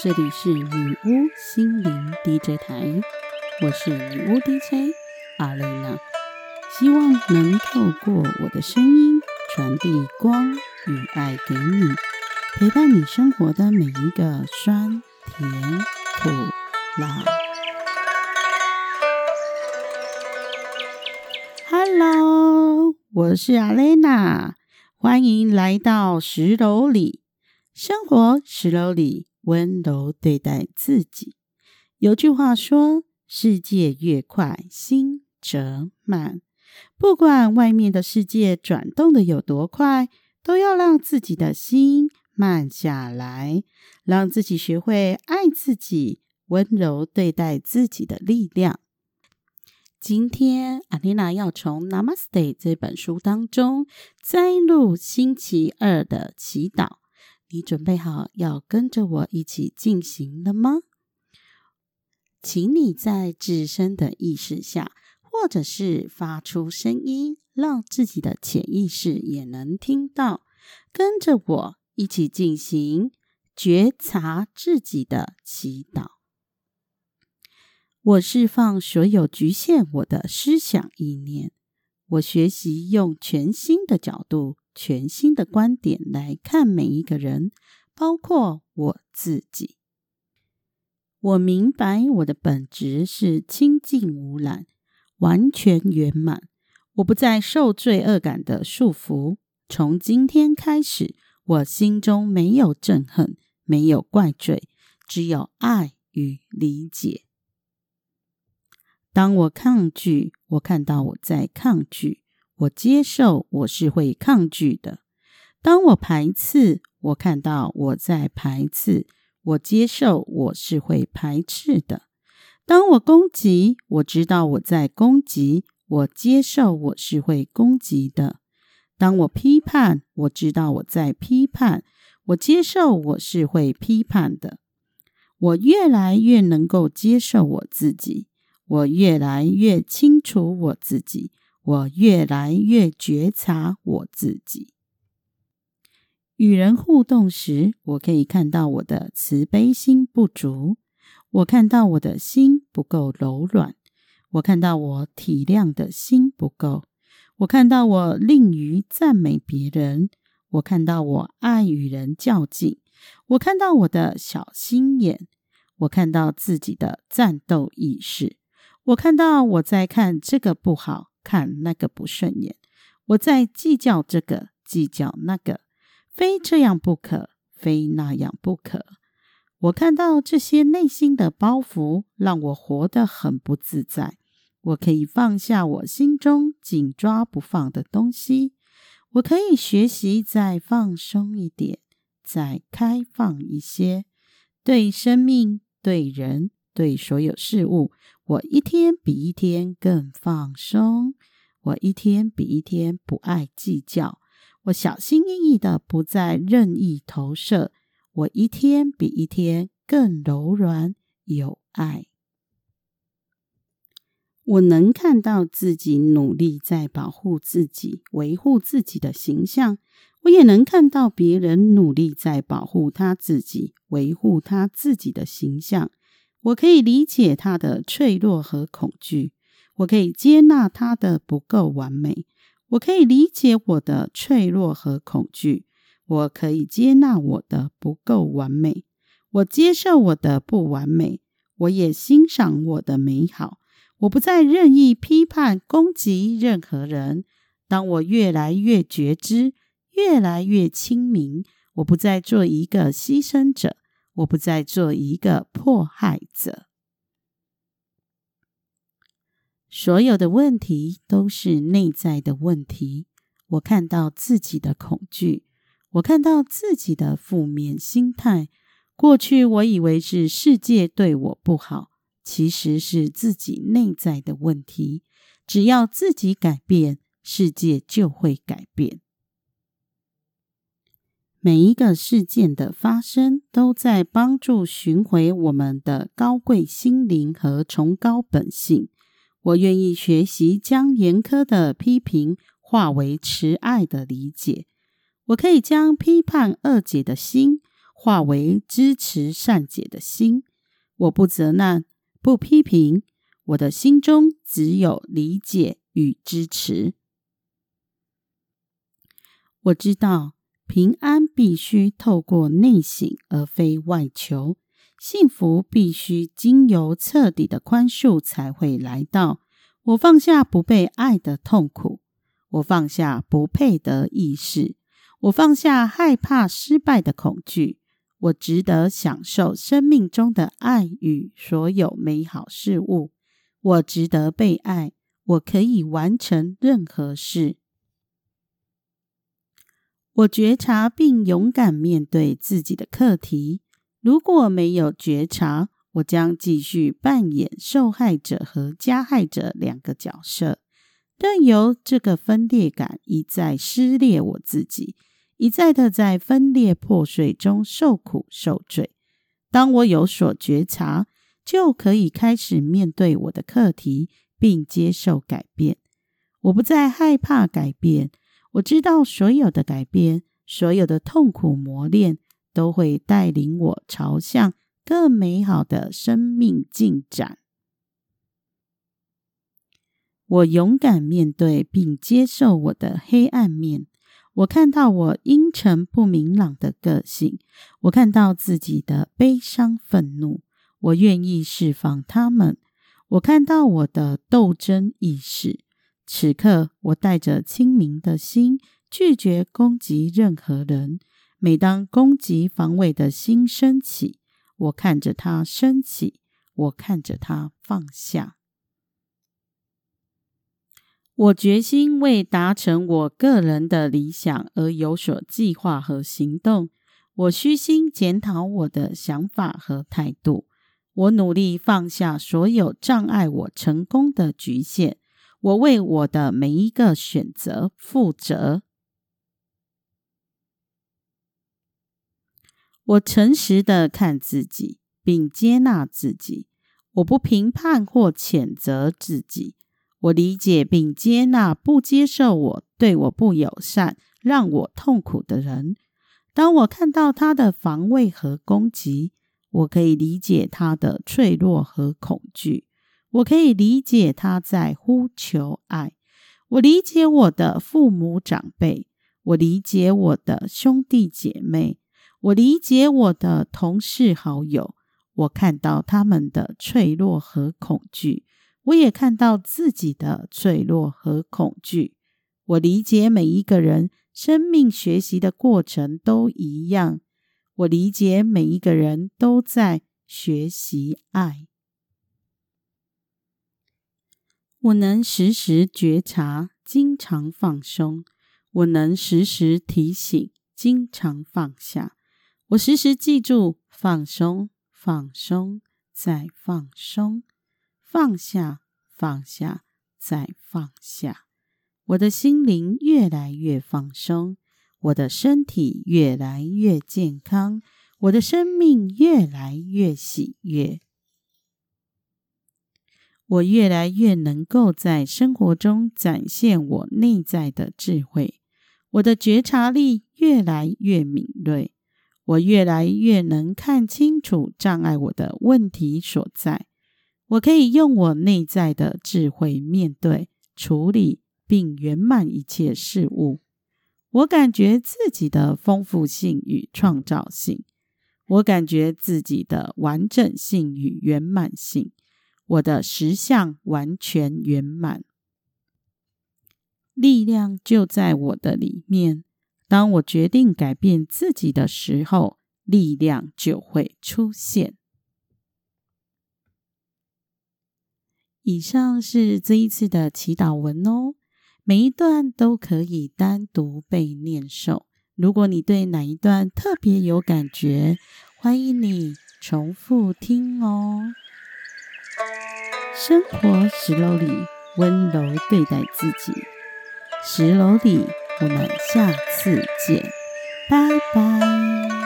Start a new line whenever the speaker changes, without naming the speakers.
这里是女巫心灵 DJ 台，我是女巫 DJ 阿蕾娜，希望能透过我的声音传递光与爱给你，陪伴你生活的每一个酸甜苦辣。Hello，我是阿蕾娜，欢迎来到十楼里，生活十楼里。温柔对待自己。有句话说：“世界越快，心则慢。”不管外面的世界转动的有多快，都要让自己的心慢下来，让自己学会爱自己、温柔对待自己的力量。今天，阿丽娜要从《Namaste》这本书当中摘录星期二的祈祷。你准备好要跟着我一起进行了吗？请你在自身的意识下，或者是发出声音，让自己的潜意识也能听到，跟着我一起进行觉察自己的祈祷。我释放所有局限我的思想意念，我学习用全新的角度。全新的观点来看每一个人，包括我自己。我明白我的本质是清净无染、完全圆满。我不再受罪恶感的束缚。从今天开始，我心中没有憎恨，没有怪罪，只有爱与理解。当我抗拒，我看到我在抗拒。我接受，我是会抗拒的。当我排斥，我看到我在排斥。我接受，我是会排斥的。当我攻击，我知道我在攻击。我接受，我是会攻击的。当我批判，我知道我在批判。我接受，我是会批判的。我越来越能够接受我自己，我越来越清楚我自己。我越来越觉察我自己。与人互动时，我可以看到我的慈悲心不足，我看到我的心不够柔软，我看到我体谅的心不够，我看到我吝于赞美别人，我看到我爱与人较劲，我看到我的小心眼，我看到自己的战斗意识，我看到我在看这个不好。看那个不顺眼，我在计较这个，计较那个，非这样不可，非那样不可。我看到这些内心的包袱，让我活得很不自在。我可以放下我心中紧抓不放的东西，我可以学习再放松一点，再开放一些，对生命、对人、对所有事物。我一天比一天更放松，我一天比一天不爱计较，我小心翼翼的不再任意投射，我一天比一天更柔软有爱。我能看到自己努力在保护自己、维护自己的形象，我也能看到别人努力在保护他自己、维护他自己的形象。我可以理解他的脆弱和恐惧，我可以接纳他的不够完美，我可以理解我的脆弱和恐惧，我可以接纳我的不够完美，我接受我的不完美，我也欣赏我的美好。我不再任意批判攻击任何人。当我越来越觉知，越来越清明，我不再做一个牺牲者。我不再做一个迫害者。所有的问题都是内在的问题。我看到自己的恐惧，我看到自己的负面心态。过去我以为是世界对我不好，其实是自己内在的问题。只要自己改变，世界就会改变。每一个事件的发生，都在帮助寻回我们的高贵心灵和崇高本性。我愿意学习将严苛的批评化为慈爱的理解。我可以将批判恶解的心化为支持善解的心。我不责难，不批评，我的心中只有理解与支持。我知道平安必须透过内省，而非外求；幸福必须经由彻底的宽恕才会来到。我放下不被爱的痛苦，我放下不配得意识，我放下害怕失败的恐惧。我值得享受生命中的爱与所有美好事物。我值得被爱。我可以完成任何事。我觉察并勇敢面对自己的课题。如果没有觉察，我将继续扮演受害者和加害者两个角色，任由这个分裂感一再撕裂我自己。一再的在分裂破碎中受苦受罪。当我有所觉察，就可以开始面对我的课题，并接受改变。我不再害怕改变。我知道所有的改变，所有的痛苦磨练，都会带领我朝向更美好的生命进展。我勇敢面对并接受我的黑暗面。我看到我阴沉不明朗的个性，我看到自己的悲伤、愤怒，我愿意释放他们。我看到我的斗争意识，此刻我带着清明的心，拒绝攻击任何人。每当攻击防卫的心升起，我看着它升起，我看着它放下。我决心为达成我个人的理想而有所计划和行动。我虚心检讨我的想法和态度。我努力放下所有障碍我成功的局限。我为我的每一个选择负责。我诚实的看自己，并接纳自己。我不评判或谴责自己。我理解并接纳不接受我、对我不友善、让我痛苦的人。当我看到他的防卫和攻击，我可以理解他的脆弱和恐惧。我可以理解他在呼求爱。我理解我的父母长辈。我理解我的兄弟姐妹。我理解我的同事好友。我看到他们的脆弱和恐惧。我也看到自己的脆弱和恐惧。我理解每一个人生命学习的过程都一样。我理解每一个人都在学习爱。我能时时觉察，经常放松。我能时时提醒，经常放下。我时时记住：放松，放松，再放松。放下，放下，再放下。我的心灵越来越放松，我的身体越来越健康，我的生命越来越喜悦。我越来越能够在生活中展现我内在的智慧，我的觉察力越来越敏锐，我越来越能看清楚障碍我的问题所在。我可以用我内在的智慧面对、处理并圆满一切事物。我感觉自己的丰富性与创造性，我感觉自己的完整性与圆满性。我的实相完全圆满，力量就在我的里面。当我决定改变自己的时候，力量就会出现。以上是这一次的祈祷文哦，每一段都可以单独被念诵。如果你对哪一段特别有感觉，欢迎你重复听哦。生活十楼里，温柔对待自己。十楼里，我们下次见，拜拜。